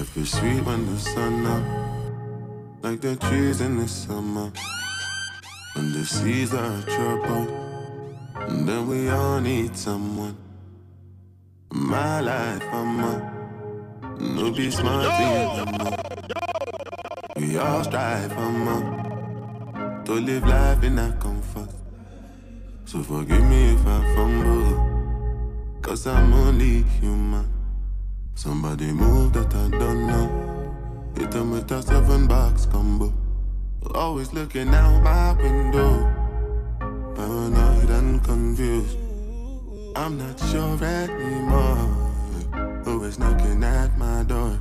Life is sweet when the sun up, like the trees in the summer. When the seas are troubled, and then we all need someone. My life, I'm a no be smart thing, We all strive, I'm a to live life in that comfort. So forgive me if I fumble, cause I'm only human. Somebody move that I don't know. Hit them with a seven box combo. Always looking out my window. Paranoid and confused. I'm not sure anymore. Who is knocking at my door?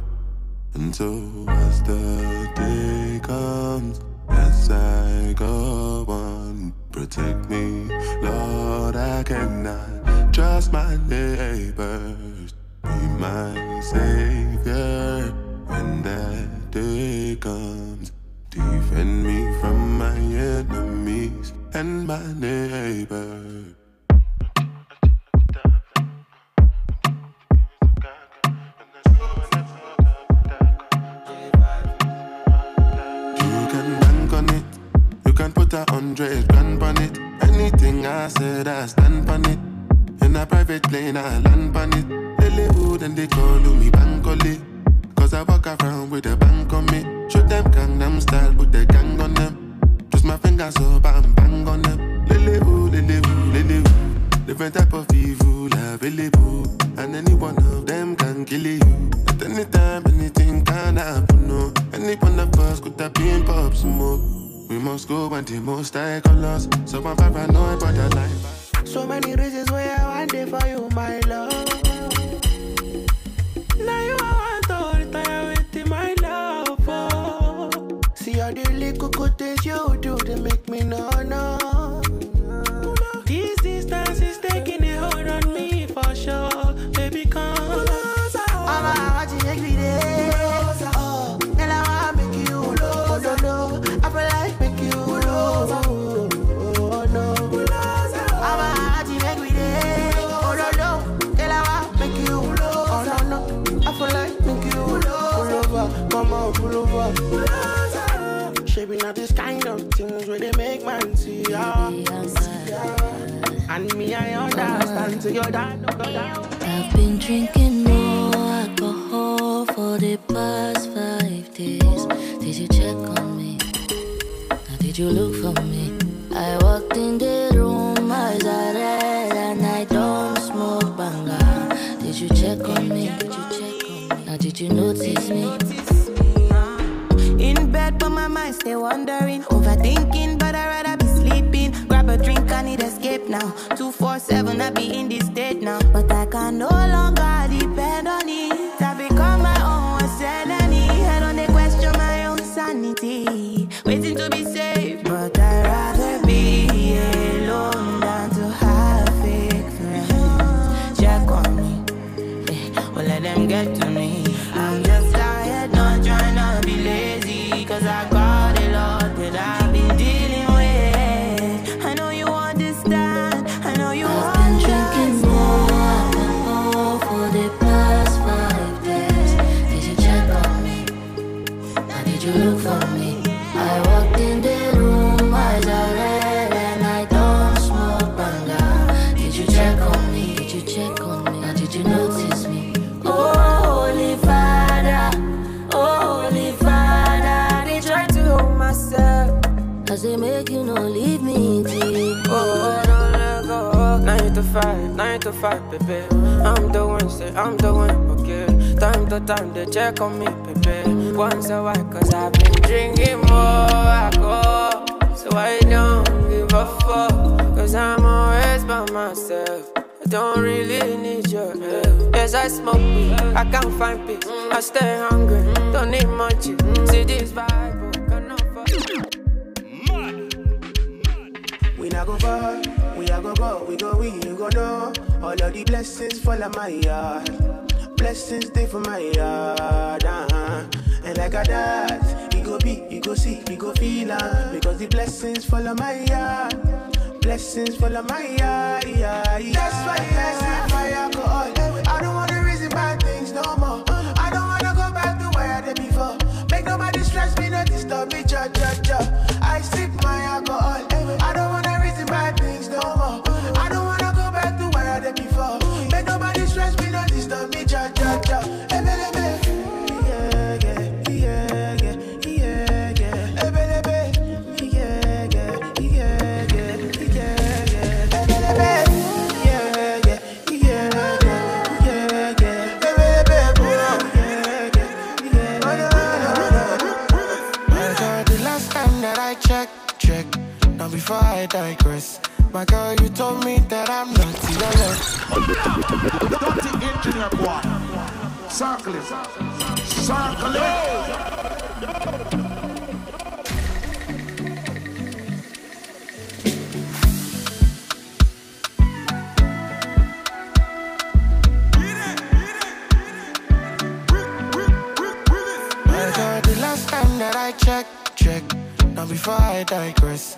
And so as the day comes, as I go on, protect me, Lord. I cannot trust my neighbors. My savior when that day comes. Defend me from my enemies and my neighbors. put a hundred grand on it. Anything I said, I stand on it. In a private plane, I land on it. Hood and they call me Bankole. Cause I walk around with a bank on me. Show them Gangnam style, put the gang on them. Twist my fingers up and bang on them. Lily hood, lily hood, lily hood. Different type of evil available. And any one of them can kill you. At any time, anything can happen. No. Any one of us could have been pop smoke. We must go and the most I colors. So I'm paranoid about the life. So many reasons why I want it for you, my love. Out this kind of things where they make man see ya. And me, I understand. That, no, that. I've been drinking more alcohol for the past five days. Did you check on me? Now did you look for me? I walked in the room, eyes are red, and I don't smoke banga. Did you check on me? Did you check on me? Now did you notice me? Bed, but my mind stay wandering. Overthinking, but I'd rather be sleeping. Grab a drink, I need escape now. 247, I be in this state now. But I can no longer depend five, baby. I'm the one, say I'm the one, okay. Time to time, they check on me, baby. Once a while, cause I've been drinking more alcohol. So I don't give a fuck. Cause I'm always by myself. I don't really need your help. Yes, I smoke weed, I can't find peace. I stay hungry, don't need much. See this vibe, a go far, we a go go, we go we, you go know. All of the blessings fall on my yard. Blessings they for my yard, uh-huh. And like I dance, you go be, you go see, you go feel uh, Because the blessings fall on my yard. Blessings fall on my yard, yeah, yeah. That's why that's not my alcohol. I don't wanna reason bad things no more. I don't wanna go back to where I did before. Make nobody stress me, not disturb me, cha cha cha. Digress. My girl, you told me that I'm not your love. Dirty engineer boy. Circle it. Circle it. My girl, the last time that I checked, check. Now before I digress.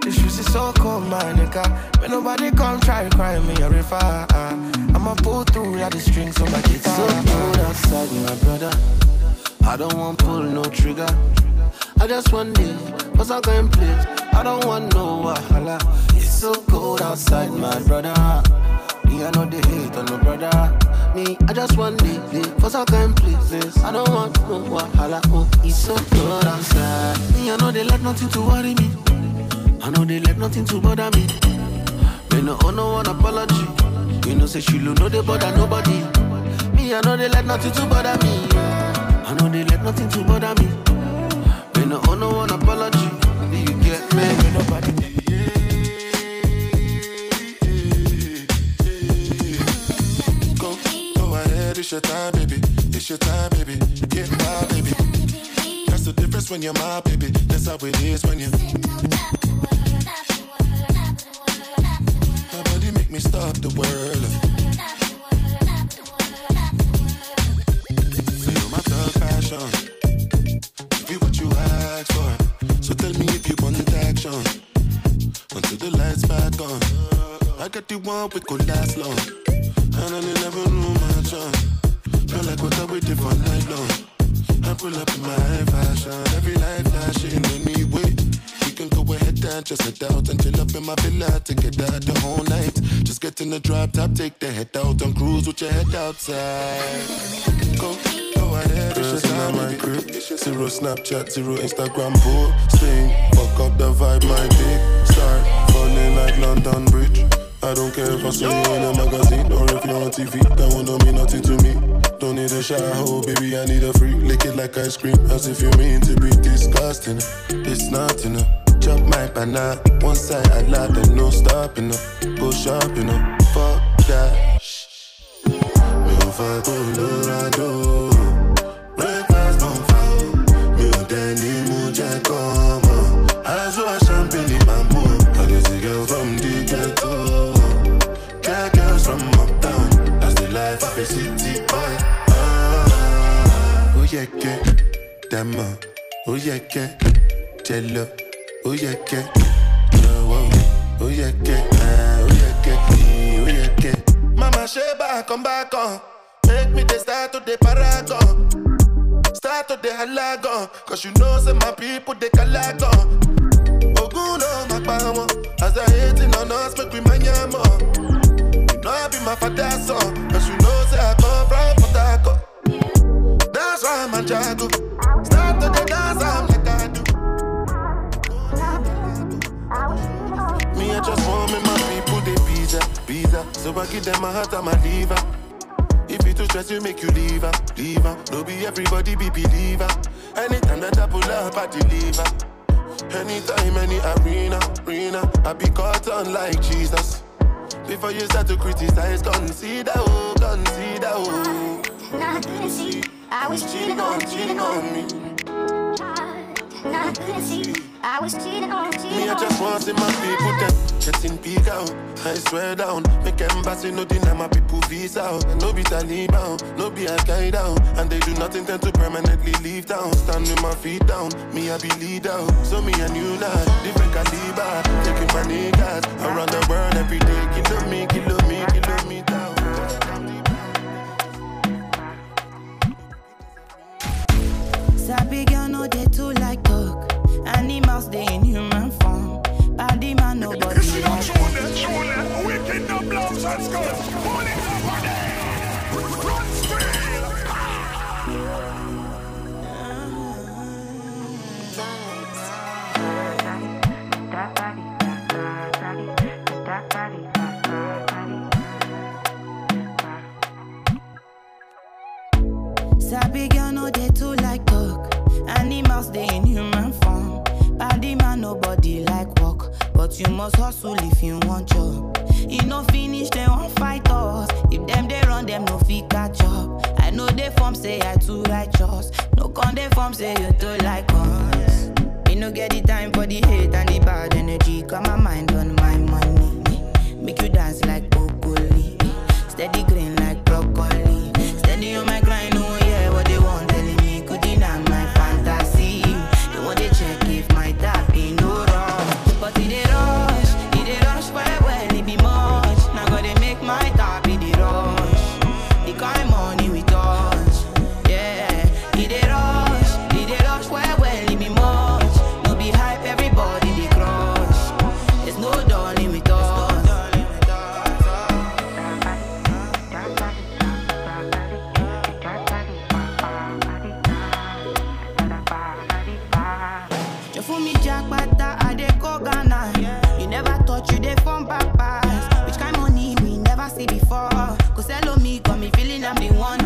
The streets is so cold, my nigga. Me nobody come try cry me a river. I'ma pull through like the strings on my guitar. So cold outside, my brother. I don't want pull no trigger. I just want live, cause I can place. I don't want no wahala. It's so cold outside, my brother. Me, I know they hate on no brother. Me, I just want live, live, cause I place. I don't want no wahala. Oh, it's so cold outside. Me, I know they let nothing to worry me. I know they let nothing to bother me. Me no owe no one apology. You know say she no they bother nobody. Me I know they let nothing to bother me. I know they let nothing to bother me. Me no owe no one apology. Do you get me? Me nobody. Go, go ahead, it's your time, baby. It's your time, baby. Get my baby. That's the difference when you're my baby. That's how it is when you. Make me stop the world. Feel my thug passion. You what you ask for. So tell me if you want action. Until the lights back on. I got the one we could last long. And I never knew my charm. Feel like what I waited for night long. I pull up in my fashion. Every light flashing anyway. We can go ahead and just out and chill up in my villa together the whole night. Just get in the drop top, take the head out and cruise with your head outside. Go, go ahead, it's your time, my crib. Zero Snapchat, zero Instagram posting. Fuck up the vibe, my dick. Start falling like London Bridge. I don't care if I see you in a magazine or if you're on TV. That one don't mean nothing to me. Don't need a shower, baby. I need a free. Lick it like ice cream, as if you mean to be disgusting. It's not enough. Chop my banana, one side I lie, then no stopping up. Go shopping up, you know, fuck that. Mi ò fẹ́ kó Oh me I be me feeling I'm the one.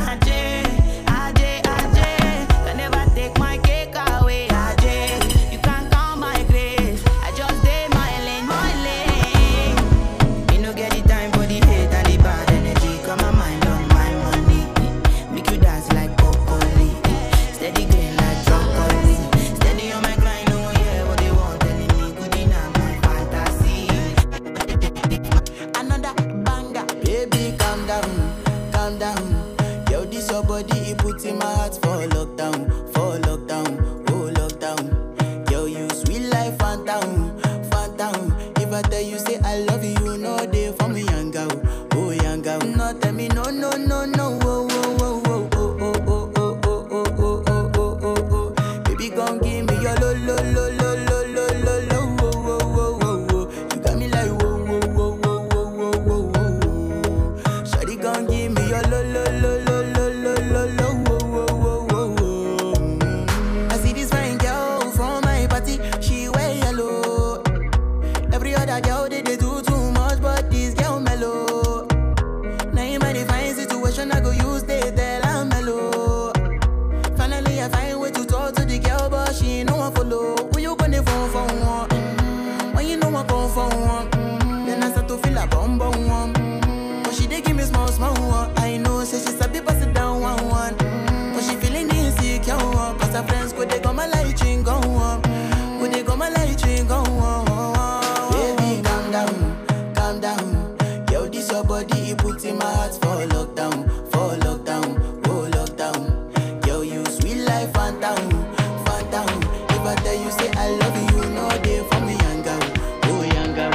for lockdown, for lockdown, oh lockdown. Girl, you sweet life, phantom, oh, phantom. Oh. If I you say I love you, no day for me, young girl, oh young girl.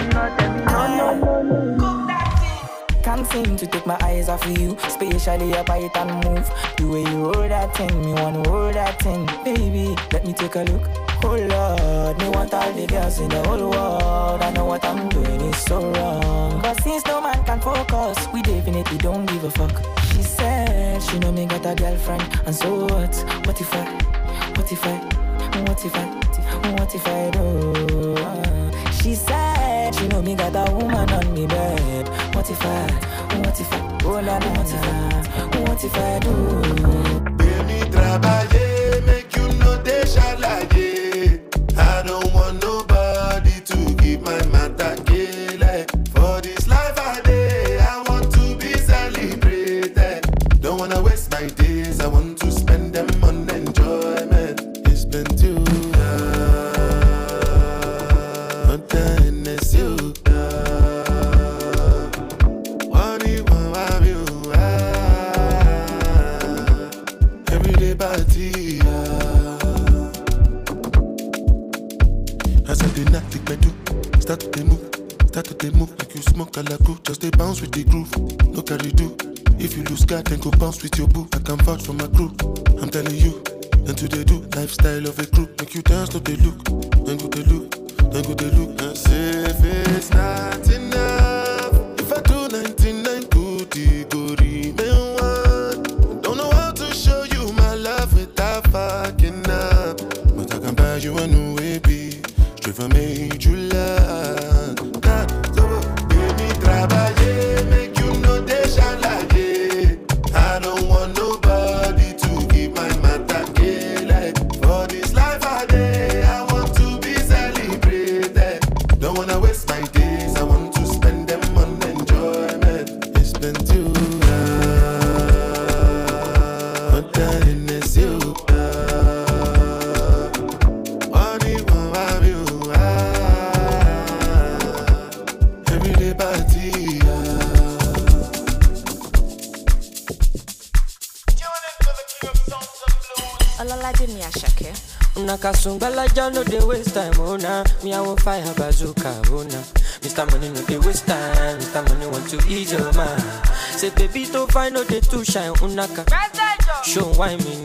Can't seem to take my eyes off of you, especially your bite and move. The way you hold that thing, me wanna hold that thing, baby. Let me take a look. Oh Lord, me want all the girls in the whole world. I know what I'm doing is so wrong. But since no man can focus, we definitely don't give a fuck. She said she know me got a girlfriend, and so what? What if I? What if I? What if I? What if I do? She said she know me got a woman on me bed. What if I? What if I? Oh Lord, what if I? What if I do? Baby, trabalhei, make you know they shall like it. Just a bounce with the groove. No carry do. If you lose God, then go bounce with your boo. I can vouch for my crew. I'm telling you, and today do lifestyle of a crew. Make you dance, no they look, then go they look, then go they look. As if it's not enough. Una kasungbalaja no dey waste time, oh nah. Me I want fire bazooka, oh nah. Mr. Money no dey waste time, Mr. Money want to ease your mind. Say baby to find no dey too shine, unaka. Show why me.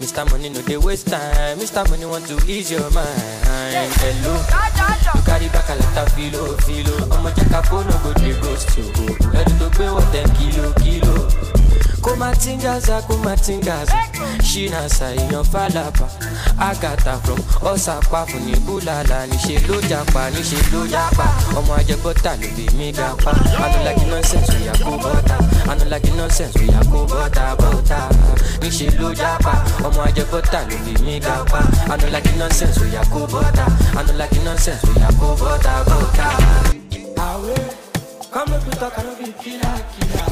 Mr. Money no dey waste time, Mr. Money want to ease your mind. Hello, you carry back a lot of filo, filo. Ọmọ jaka no go dey ghost you. Oh. Ẹni tó gbé wọ̀ ten kilo, kilo. kumatingaza kumatingaza ṣínàṣà èèyàn fàlàbà àgàtà from ọ̀sàpá fún ní búlàlà níṣẹ́ ló japa níṣẹ́ ló japa ọmọ ajẹbọ́tà ló bí mi gapa anulagi nonsense oya kó bọ́tà anulagi nonsense oya kó bọ́tà. Bọ́tà níṣẹ́ ló japa ọmọ ajẹbọ́tà ló bí mi gapa anulagi nonsense oya kó bọ́tà anulagi nonsense oya kó bọ́tà bọ́tà. àwẹ̀ kọ́mọ̀ bí tọ́ka ló bí kílà kílà.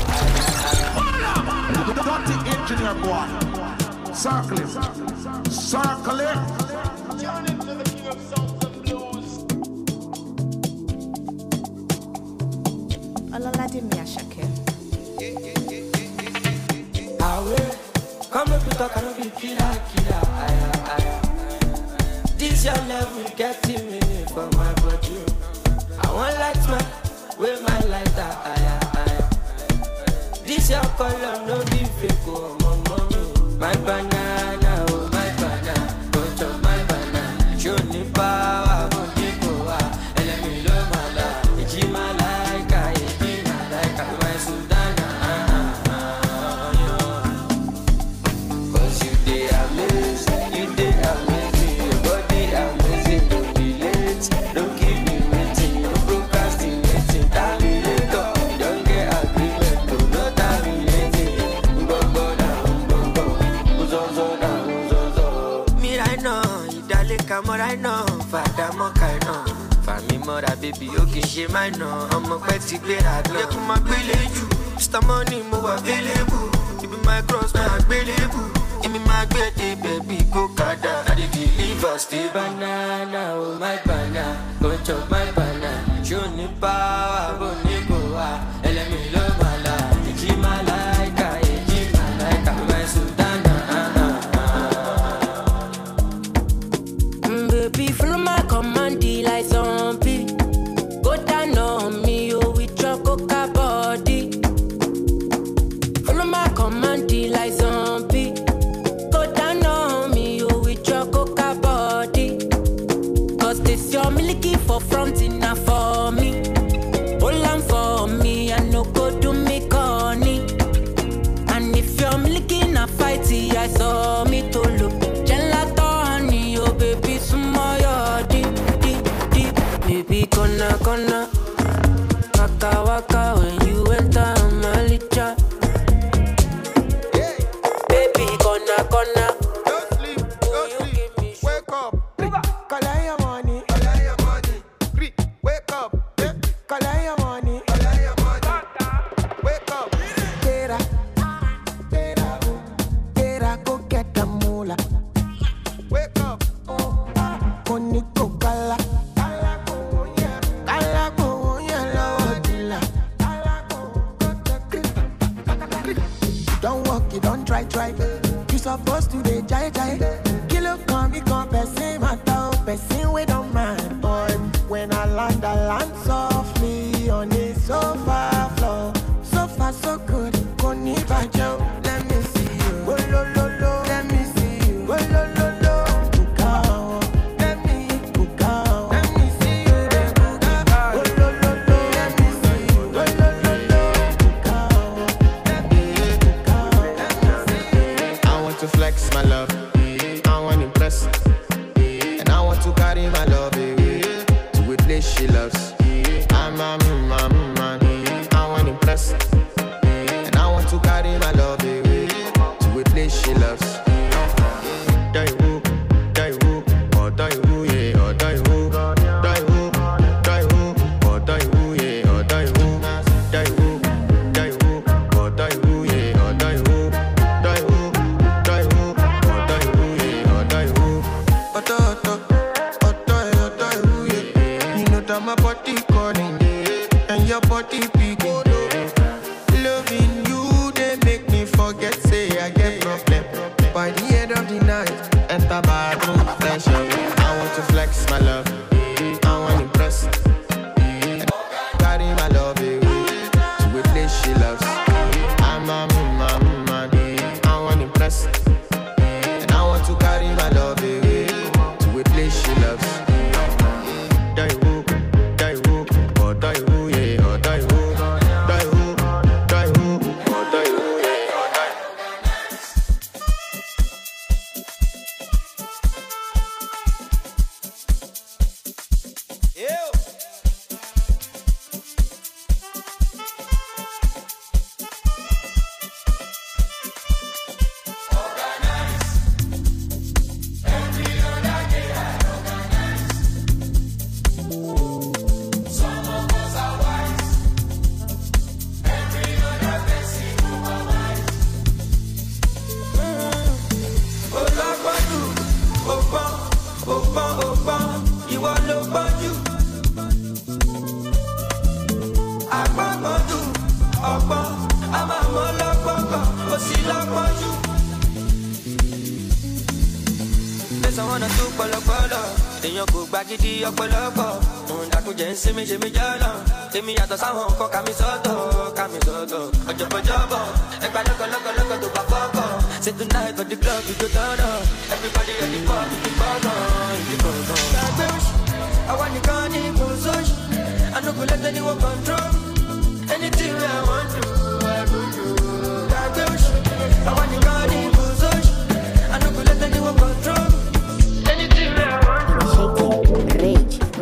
Dirty engineer boy. Circle him. Circle him. Oladimi Ashake. Awe, come make we talk, no be killer, killer. Aya, aya. This your level me for my body. I want light with my lighter. Aya, aya. This your color no oh my mommy. My Bébí ó kì í ṣe nà, ọmọ pẹ́ ti gbéra gan. Yẹ kó máa gbélé jù, Mr. Money mo wà available, ibi my cross máa gbélébù. Èmi máa gbé dé bẹ̀bí kó kàdá. I dey deliver stay banana, oh my banana, go chop my banana. O ní power bó ní kò wá? Ẹlẹ́mi ló ọ̀nà tó pọ̀lọpọ̀lọ. Èèyàn kò gba club ìjó everybody the bọ́ọ̀nà control. Anything I want to I go do.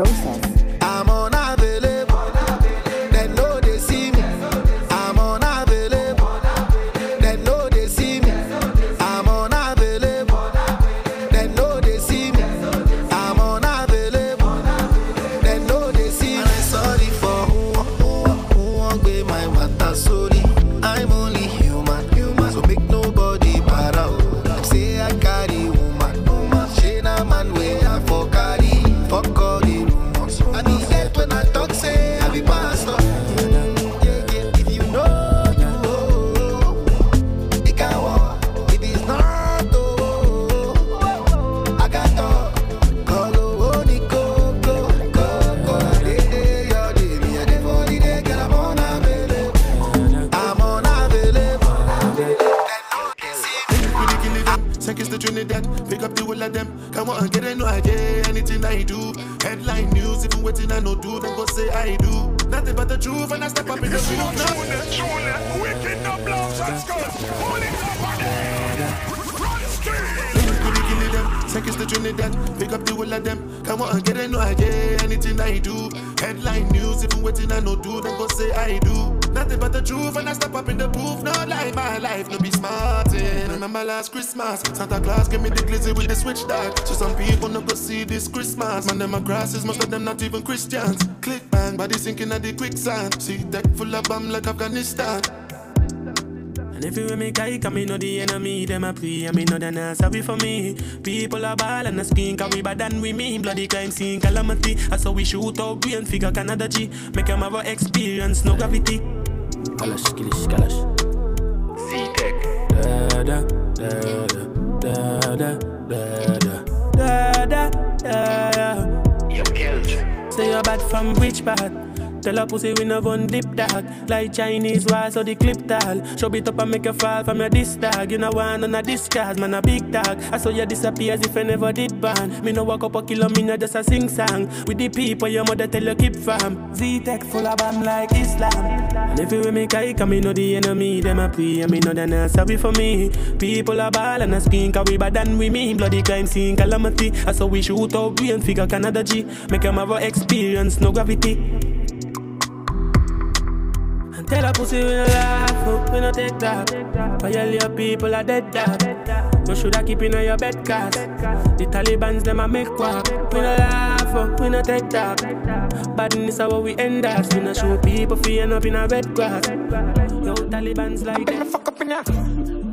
Process. I do. Nothing but the truth, and I step up in the booth. Now. Wicked no blows and skulls. Pull it up again. Run street. Really killing them, Seconds to Trinidad, pick up the whole of them. Come on, get a no idea, anything I do. Headline news, even waiting I no do, then go say I do. Nothing but the truth, and I step up in the booth. No lie, my life, no be smart. Remember last Christmas, Santa Claus gave me the glizzy with the switch dog. So some people no go see this Christmas. Man, them a grasses, most of them not even Christians. Click bang, body sinking at the quicksand. See deck full of bomb like Afghanistan. And if you make I come, me know the enemy, them a pray, and me know they not sorry for me. People are ball and a skin, cause we bad than we mean. Bloody crime scene, calamity. I saw we shoot out brain figure Canada G. Make them have a experience, no gravity. Kalash, kilish, kalash. Z-Tech. Da da da da da da da da da da da. You killed. Say you're bad from which part? Tell a pussy we no gun dip dog. Like Chinese wall so the clip tall. Show it up and make you fall from your disc dog. You know one on a discard, man a big dog. I saw you disappear as if I never did ban Me no walk up a kilo, me no just a sing song. With the people your mother tell you keep from. Z-Tech full of bomb like Islam. And if you make I come, me know the enemy Them a pray. And me know they not sorry for me. People are ball and a skin Cause we bad than we mean. Bloody crime scene calamity. I saw we shoot out brain figure Canada G. Make them have experience, no gravity. and tell a pussy we no laugh, oh, we no take that. Violate your people are dead dog. You shoulda keep in your bed cast. The Taliban's them a make walk. We no laugh, oh, we no take that. Badness how we end us. We no show people end up in a red grass. Yo, Taliban's like that. fuck up in ya.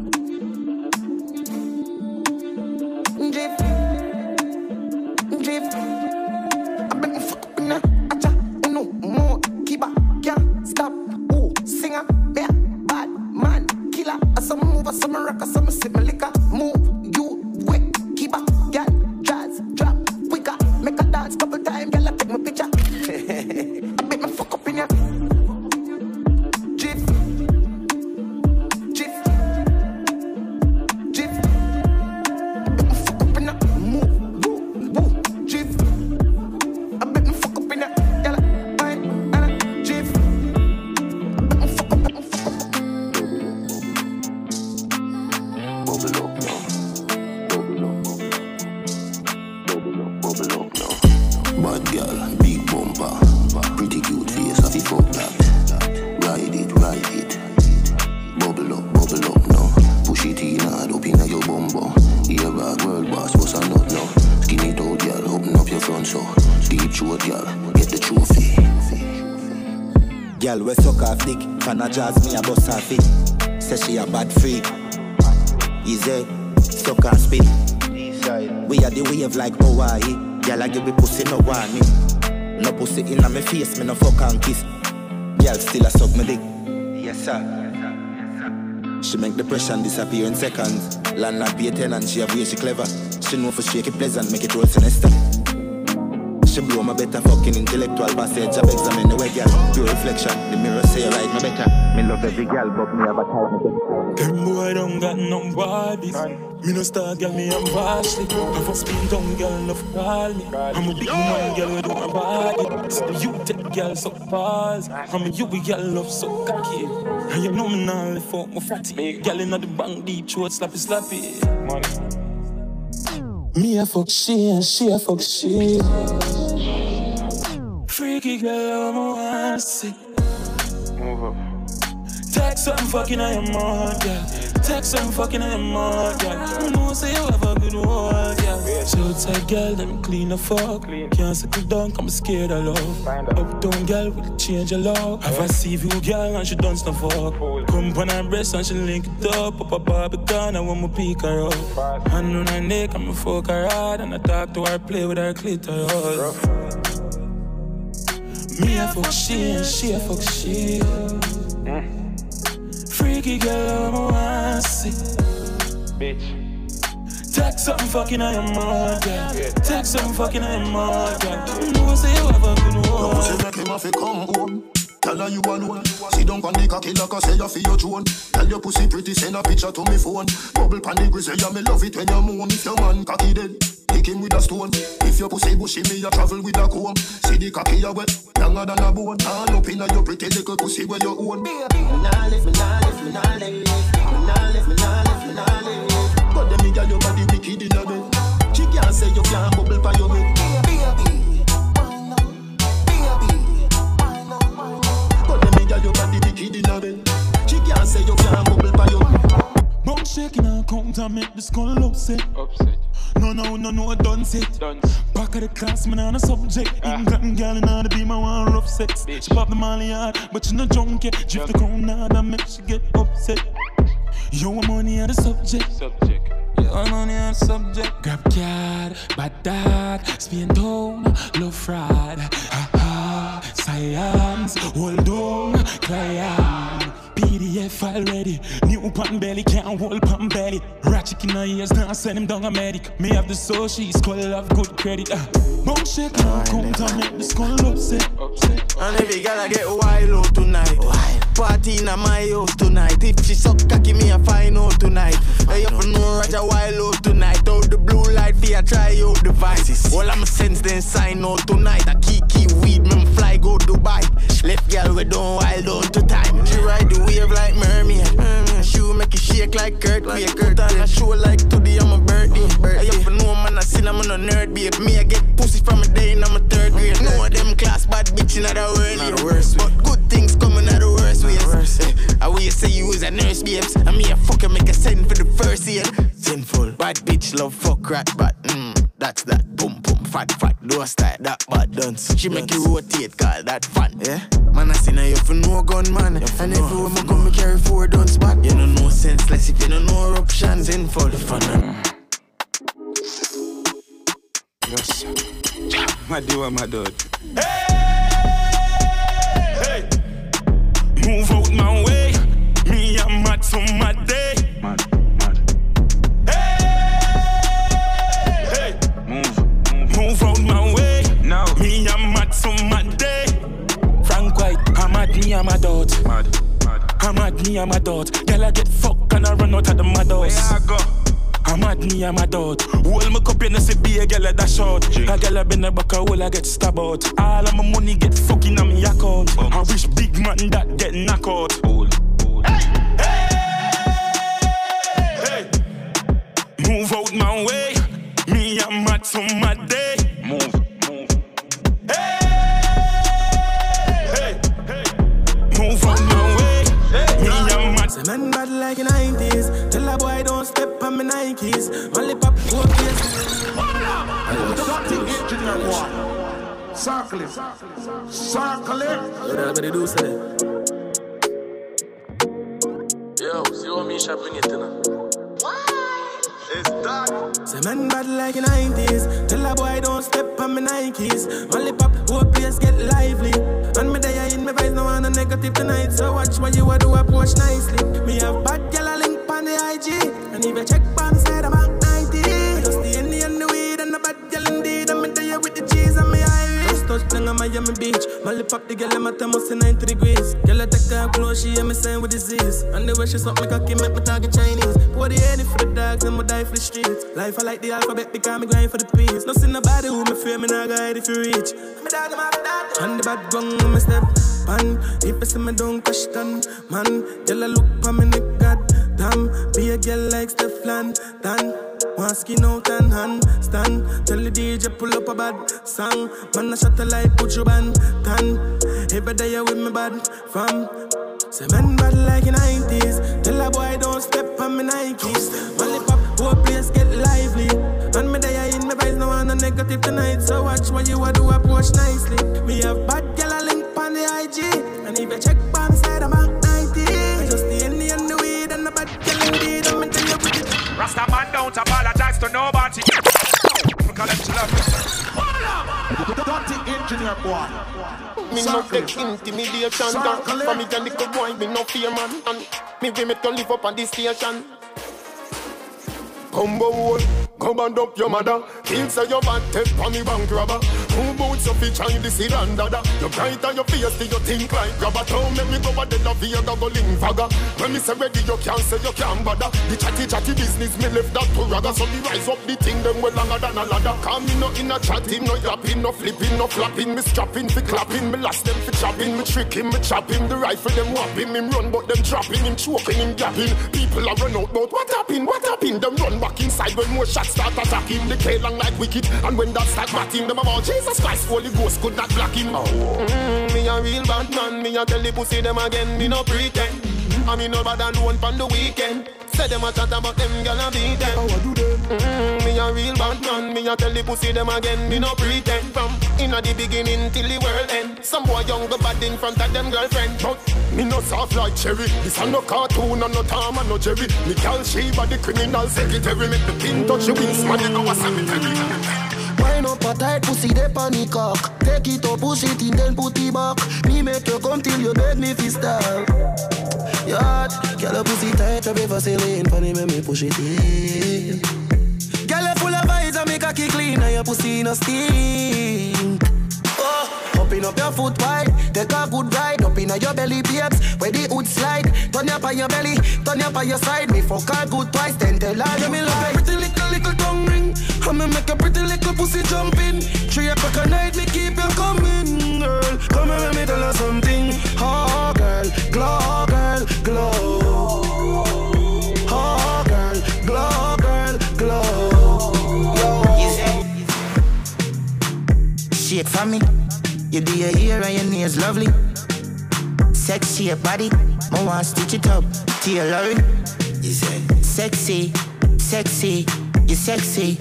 Fan a jazz, me a bust her feet. Say she a bad freak. Easy, suck and spit. We are the wave like Hawaii. Girl, I give me pussy no warning. No pussy in my face, me no fuck and kiss. Girl, still a suck me dick. Yes, sir. She make depression disappear in seconds. Landlord pay tenant, she have way she clever. She know for shake it pleasant, make it roll sinister. She blow my better fucking intellectual passage. I examine the way, girl. Pure reflection. The mirror say you right, my better. Me love every girl, but me have a type. Them boy don't got no bodies. Me no star girl, me I'm vastly. I for spin down girl, love call me. I'm a big man girl, do my body. So you take girl so pause. I'm a you we girl love so cocky. And you know me now live for my fatty. Girl inna the bank deep throat slappy slappy. Me a fuck she and she a fuck she. Freaky girl, I'm a want see. Move up. Text some fucking I am on, girl. Text some fucking I am on, girl. You know say you have a good one, girl. So tight, girl, let me clean the fuck. Can't settle down, I'm scared of love. Uptown girl with a change of love. Have I see you, girl, and she done stuff fuck. Come on her breast and she link it up. Up a Barbican, I want me pick her up. Hand on her neck, I'm fuck her hard. And I talk to her, play with her clitoris. Me a fuck she and she a fuck she. Freaky girl, I'm a want see. Bitch. Text something fucking I am on, girl. Text something fucking I am on, girl. You know say you have a good No one. say make him have to come home. Tell her you alone. Sit down on the cocky like I say you for your drone. Tell your pussy pretty, send a picture to me phone. Bubble pan the grizzly, yeah me love it when you moan. If your man cocky dead, kick him with a stone. If your pussy bushy, me a travel with a comb. See the cocky a wet, longer than a bone. All up inna your pretty little pussy where you own. Me nah lift, me nah lift, me nah lift, me nah lift, me nah lift, me nah lift. But them me girl your body wicked inna bed. She can't say you can't bubble for your head. But them your body wicked inna bed. She can't say you can't bubble for your head. Bone shaking her count and make the skull upset. Upset. No, no, no, no, done set. Done. Back of the class, man, on a subject. Ah. England girl, and all the be my one rough sex. She pop the molly hard, but she no drunk yet. Drift the crown hard and make she get upset. You want money on the subject. Subject. You want money on the subject. Grab card, bad dad, spin down, love fraud. Ha ha, science, hold on, client. PDF file ready. New pan belly, can't hold pan belly. Ratchet in her ears, now send him down a medic. Me have the soul, she skull have good credit. Uh. Bone shake, now count and make the skull upset. And every girl I get wild out tonight. Party in my house tonight. If she suck cocky, me a find out tonight. Hey, you for know Roger wild out tonight. Out the blue light, for ya try out the vice. All I'm sense then sign out tonight. I key weed, me fly go Dubai. Left girl we don't wild out to time. She ride the wave like mermaid. She will make it shake like Kurt Quake. Put on a show like today I'm a birthday. Hey, you for know man I sin I'm a nerd babe. Me I get pussy from a day in I'm a third grade. No of them class bad bitch in the world. Not the worst But good things coming out the worst ways. Eh, I will say you was a nurse babes. I me a fucker make a send for the first year. Sinful. Bad bitch love fuck rat but mm, that's that. Boom boom fat fat. Do a style that bad dance. She make you rotate call that fun. Yeah. Man I seen her you for no gun man. And everywhere me come me carry four guns back. You know no senseless if you don't know eruption. Sinful. Fun. Yes. My dear, my dad. Hey! Move out my way. Me, I'm mad for my day. Hey! hey. Move out my way. Now. Me, I'm mad for my day. Frank White, I'm mad, me, I'm a dot. Mad, mad. I'm mad, me, I'm a dot. Girl, I get fucked and I run out of the mad house. Where I go? Mad, me, I'm a doubt. Hold my cup, you know, see, be a girl at that shot." A girl, I been a back, a I get stabbed out. All of my money get fucking on me account. I wish big man that get knocked out. Hey, hey, hey. Move out my way. Me, I'm mad for my day. Move, move. Hey, hey. Move out my way. Me, I'm mad. Say, man, bad like 90s. Tell a boy, don't step on my Nikes. Only pop go place. Circle it. Circle it. What I do say? Yo, see what me shall bring it in. It's that. Say man bad like the 90s. Tell a boy don't step on my Nikes. Only pop whole place get lively. And me there in my vibes, no one a negative tonight. So watch what you a do approach nicely. Me have bad gal a link on the IG. And if you check on the side, I'm at 90. Just the Henny and the weed and the bad gal indeed. I'm in there with the cheese and me Iris. Just touchdown on Miami Beach. Molly pop the gal in my thermos in 90 degrees. Girl I take her clothes, she hear me saying with disease. And the way she suck me cocky make me target Chinese. Pour the Henny for the dogs and me die for the streets. Life I like the alphabet because me grind for the peace. No see nobody who me fear me not guide if you reach. Me dog after that. And the bad gun me step on. If you see me don't question, man. Girl I look for me god damn. Be a girl like Stefan, Dan. One skin out and stand. Tell the DJ pull up a bad song. Man, I shut the light, put you band tan. Every day you with me bad fam. Say man bad like in 90s. Tell a boy don't step on me Nikes. Only pop, whole place get lively. And me there in my vibes, no one negative tonight. So watch what you a do approach nicely. Me have bad a link on the IG. And if you check the side, I'm Rasta man don't apologize to nobody. Because them love Dirty engineer boy. Me no take intimidation For me a little boy, me no fear man And me we make to live up on this station Combo hole, come and up your mother Kill say your bad take for me bank robber Two boots of each eye, this is under You bright on your face, do you think like grabber Don't make me go a the love you go link fagger. When me say ready, you can't say you can't bother. The chatty chatty business, me left that to ragga. So me rise up the thing, them well longer than a ladder. Cause me no in a chatting, no yapping, no flipping, no flapping. Me strapping, fi clapping, me last them fi chopping. Me tricking, me chopping, the rifle them whopping. Him run, but them dropping, him choking, him gapping People a run out, but what happened, what happened? Them run back inside when more shots start attacking. The K long like wicked, and when that start batting Them about Jesus Christ, Holy Ghost could not block him mm, Me a real bad man, me a tell the pussy them again Me no pretend, I me no bad alone pon the weekend Say them a chat about them gyal a beat them. How I do them? Mm, me a real bad man. Me a tell the pussy them again. Me no pretend. From inna the beginning till the world end. Some boy young go bad in front of them girlfriend. But me no soft like cherry. This a no cartoon and no Tom and no Jerry. Me call Sheba the criminal secretary. Make the pin touch the wings, man. You go a cemetery. Up a tight pussy, they panic cock. Take it up, push it in, then put it back. Me make you come till you beg me fi stop. Yard, girl a pussy tight, a river sailing. Funny make me push it in. Girl a full of vibes, I make a kick clean, and your pussy no stink. Oh, open up your foot wide, take a good ride. Up inna your belly, babes, where the hood slide. Turn up on your belly, turn up on your side. Me fuck her good twice, then tell her you me like. Pretty little little tongue ring, I'ma make a pretty little pussy jump in. Three o'clock at night, me keep you coming, girl. Come here, let me tell her something. Oh, girl, glow, girl, glow. Oh, girl, glow, girl, glow. Shake for me. You do your hair and your nails lovely. Sexy your body. I want stitch it up. Tailoring. You say sexy, sexy, you sexy,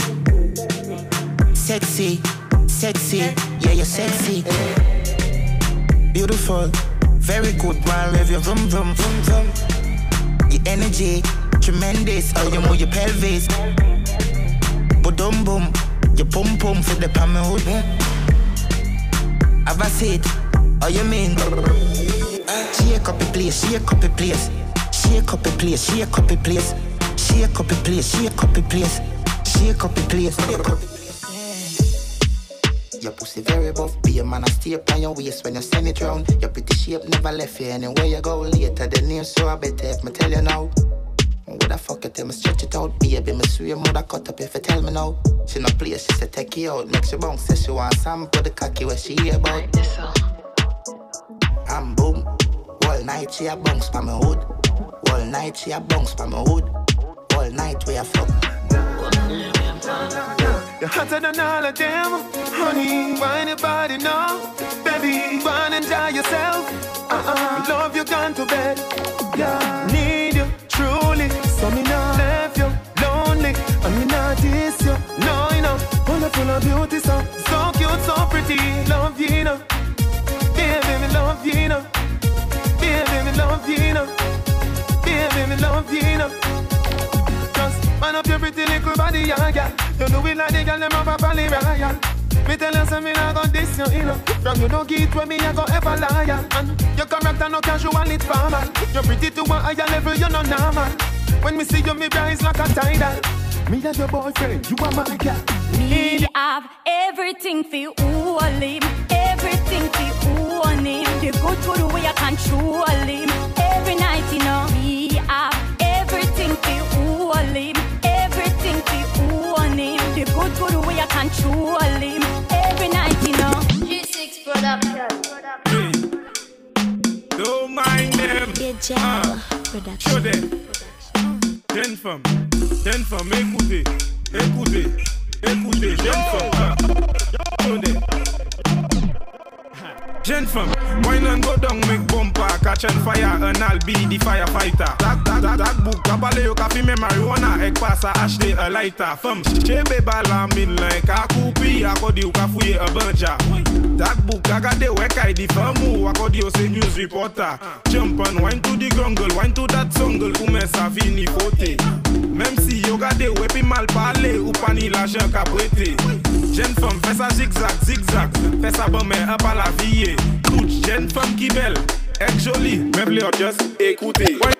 sexy, sexy. Yeah, you're sexy. Beautiful, very good. One rev your vroom vroom vroom vroom. Your energy tremendous. Oh, you move your pelvis. Boom boom, your pum pum for the palm hood. Have a seat. Oh, you mean? Shake up the place, shake up the place. Shake up the place, shake up the place. Shake up the place, shake up the place. Shake up the place, shake up the Your pussy very buff, be a man, I stay up on your waist when you send it round. Your pretty shape never left you anywhere you go later. The name so I better if me tell you now. Would I fuck it till me stretch it out, baby? Me swear, mother cut up if you tell me now. She no play, she say take you out, make you bounce. Say she want some, put the cocky where she hear about. I'm boom. All night she a bounce pa me hood. All night she a bounce pa me hood. All night we a fuck. You're hotter than all of them. Honey, wine your body now. Baby, go and enjoy yourself. Uh-uh. Love you gone to bed. Yeah. Need you truly. So me not left you lonely. I me not diss you. No, you know. Wonderful of beauty, so, so cute, so pretty. Love you, you know. Baby, me love you, you know. Baby, me love you, you know. Baby, me love you, you know. Man up your pretty little body, yeah, yeah. You know it like the girl, them up a Bally Ryan. Me tell you something, I got this, you know. From you no get where me, I go ever lion. And your character no casual, it's formal. You're pretty to a higher level, you're not normal. When me see you, me rise like a tidal. Me and your boyfriend, you are my girl. Me have everything for you, him. Everything for you, him. The good to the way I control him. Every night. Agile ah. Production. Jeune femme, jeune femme, écoutez, écoutez, écoutez, jeune femme. and firm. Wine and go down, make bumper, catch and fire, and I'll be the firefighter. That, that, that, that book, kabale yo kafi me marijuana, egg pasa, ashley a lighter, firm. Chebe bala min like a kupi, akodi yo kafuye a bunja. That book, agade wekai di firmu, akodi yo se news reporter. Jump and wine to the grungle, wine to that sungle, kume sa fini fote. Mem si yo gade wepi mal pale, upani la jen kapwete. Jen fom fè sa zigzag, zigzag. Fè sa bon men apal aviye Tout jen fom ki bel. Ek joli, mè vle yo just ekoute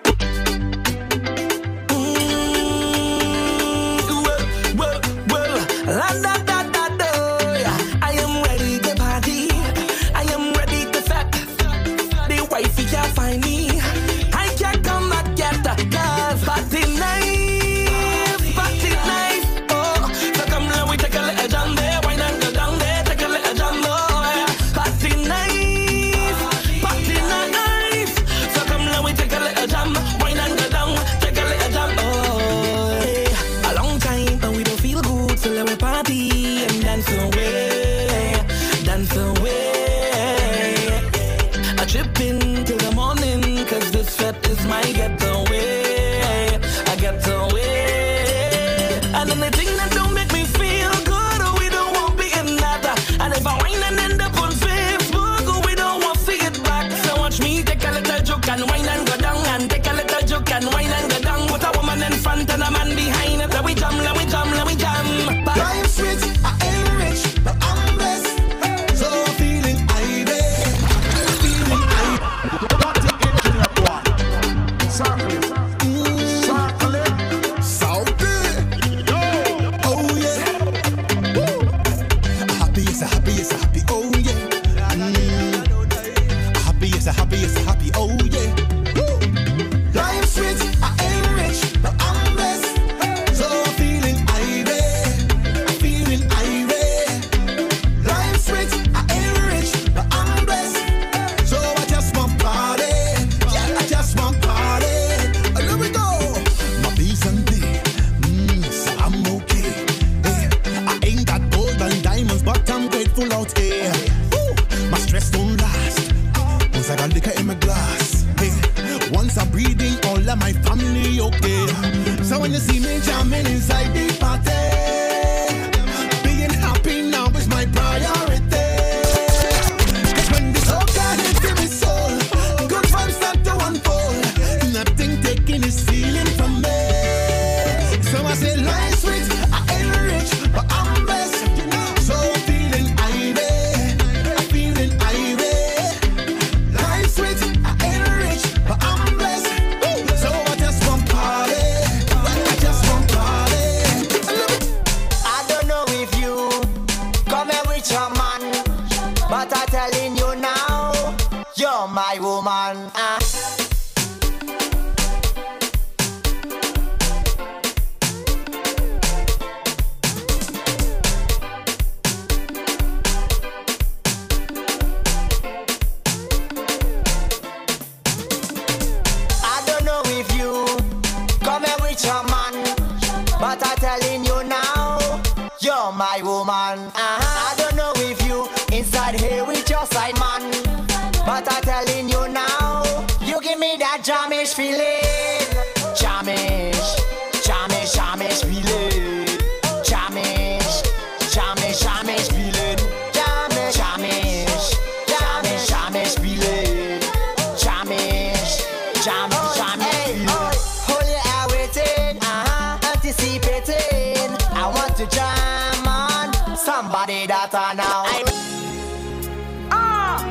Ah,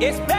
it's special.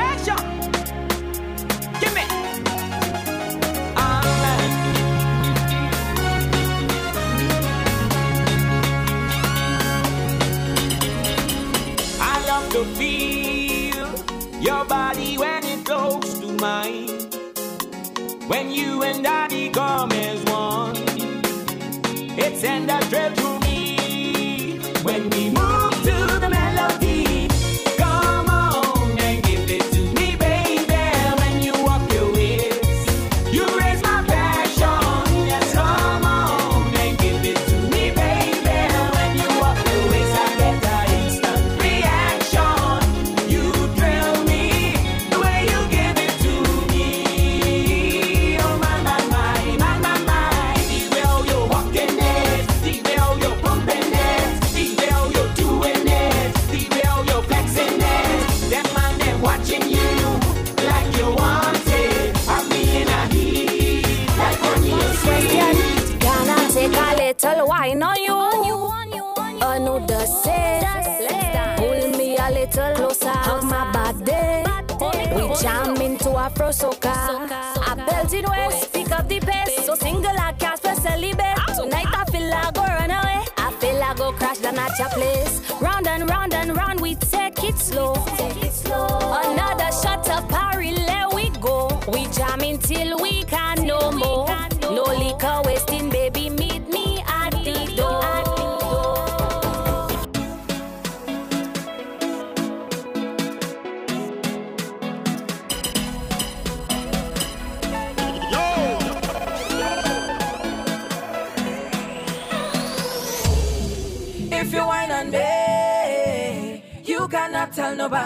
Afro soca. I belt it west, pick up the pace. So single can't spell celibate. Tonight I feel I go run away. I feel I go crash down at your place. Round and round and round,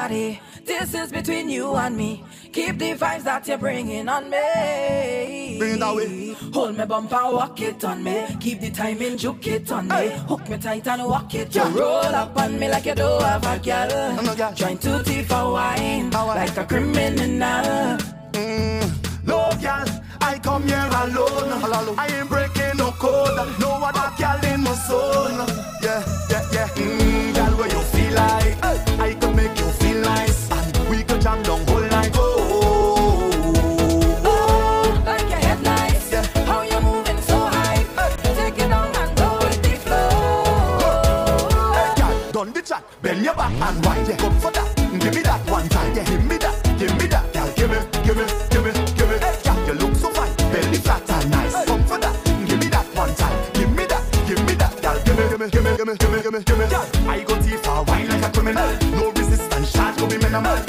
tell. This is between you and me. Keep the vibes that you're bringing on me. Bring it that way. Hold me bumper, and walk it on me. Keep the timing, juke it on me. Hook me tight and walk it. You roll up on me like you do have a girl. Trying to thief a wine like a criminal. No girl, I come here alone. I ain't breaking no code. No other girl in my soul. Yeah, yeah, yeah. Mm, girl, where you feel like I done the chat. Bend your back and wine. Yeah, go for that. Give me that one time. Yeah, give me that. Give me that. Girl, give me, give me, give me, give me. Hey, girl, you look so fine. Belly flat and nice. Come for that. Give me that one time. Give me that. Give me that. Girl, give me, give me, give me, give me, give me, give me. Girl, I go thief for wine like a criminal. No resistance, charge to be minimal.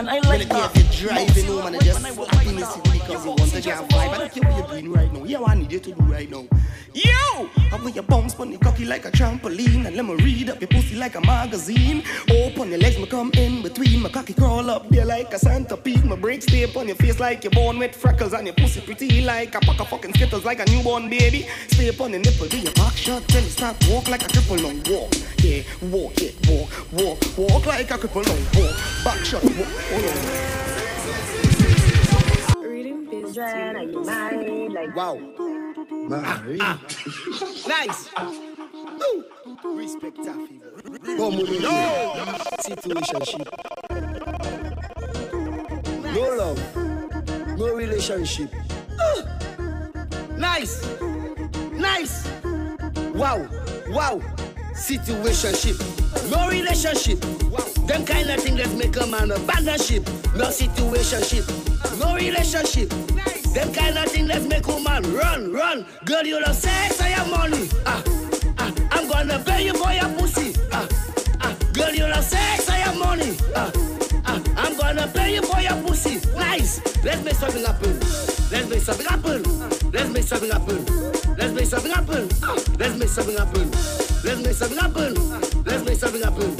And I like that. If you're driving home and just happiness in because you want to get vibe. I don't care what you're doing right now. Yeah, what I need you to do right now. Yo! Your on the cocky like a trampoline. And let me read up your pussy like a magazine. Open your legs, me come in between. My cocky crawl up there like a centipede. My brakes stay on your face like you're born with freckles. And your pussy pretty like a pack of fucking skittles Like a newborn baby. Stay on the nipple, do your back shot Then you start walk like a cripple now Walk, yeah, walk, yeah, walk, walk Walk like a cripple now Walk, back shot, walk, oh yeah like wow. Nice. Respect no. Situationship. No love. No relationship. Nice. Nice. Wow. Wow. Situationship. No relationship. Them kind of thing that make a man abandon ship. No situationship. No relationship. Them kind of thing that make a man run, run. Girl, you love sex or your money. Ah, ah, I'm gonna pay you for your pussy. Ah, ah, girl, you love sex or your money. Ah, ah, I'm gonna pay you for your pussy. Nice. Let's make something happen. Let's make something happen. Let's make something happen. Let's make something happen. Let's make something happen. Let's make something happen. Let's make something happen.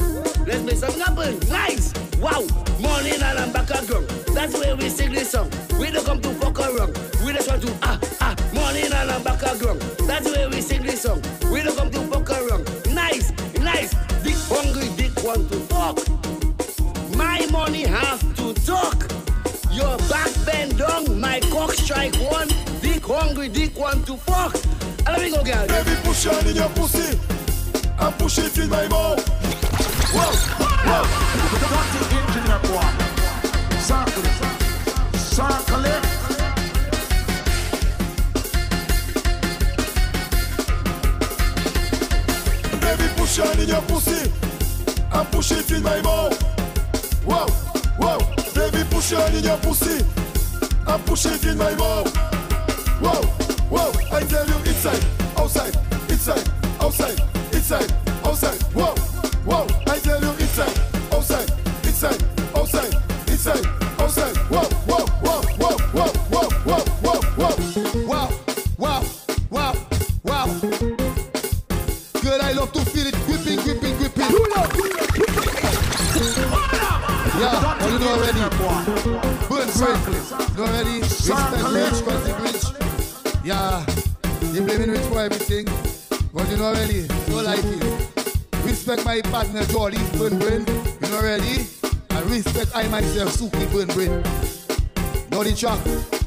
Let's make something happen. Nice. Wow. Morning and I'm back again. That's where we sing this song. We don't come to fuck around. We just want to ah ah. Morning and I'm back again. That's where we sing this song. We don't come to fuck around. Nice, nice. Dick hungry, dick want to fuck. My cock strike one. Dick hungry, dick want to fuck. And let me go, girl. Baby, push on in your pussy and push it in my mouth. Whoa, whoa. Dirty engineer boy. Circle. Circle it. Baby, push on in your pussy and push it in my mouth. Whoa, whoa. Baby, push on in your pussy and push it in my mouth. Whoa, whoa. I tell you inside, outside, inside, outside, inside, outside. Whoa, whoa. I tell you inside, outside, inside, outside, inside, outside. Whoa, Yeah, you blaming rich for everything. But you know already. So like it. Respect my partner, Jolly, burn, burn. You know already. And respect I myself, Suki, burn, burn. Know the track.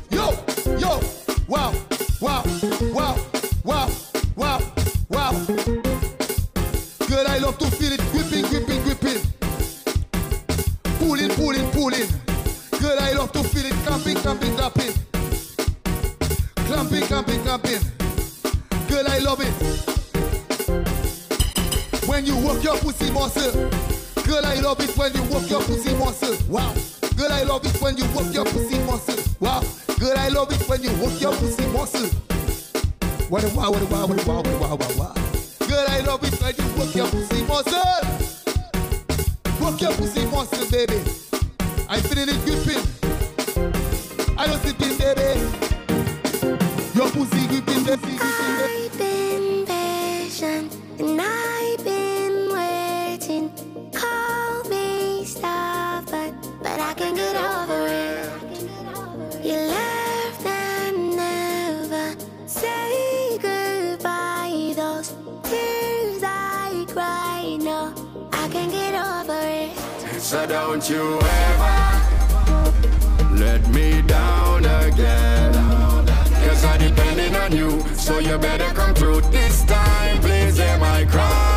Pussy muscle. Wow. Girl, I love it when you work your pussy muscle. Wow. Girl, I love it when you work your pussy muscle. What a wow, what a wow, what a wow, what a wow, wow, wow. Girl, I love it when you work your pussy muscle. Work your pussy muscle, baby. I'm feeling it gripping. I don't sleep in, baby. Your pussy gripping, baby. So don't you ever let me down again. Cause I'm depending on you, so you better come through this time. Please hear my cry.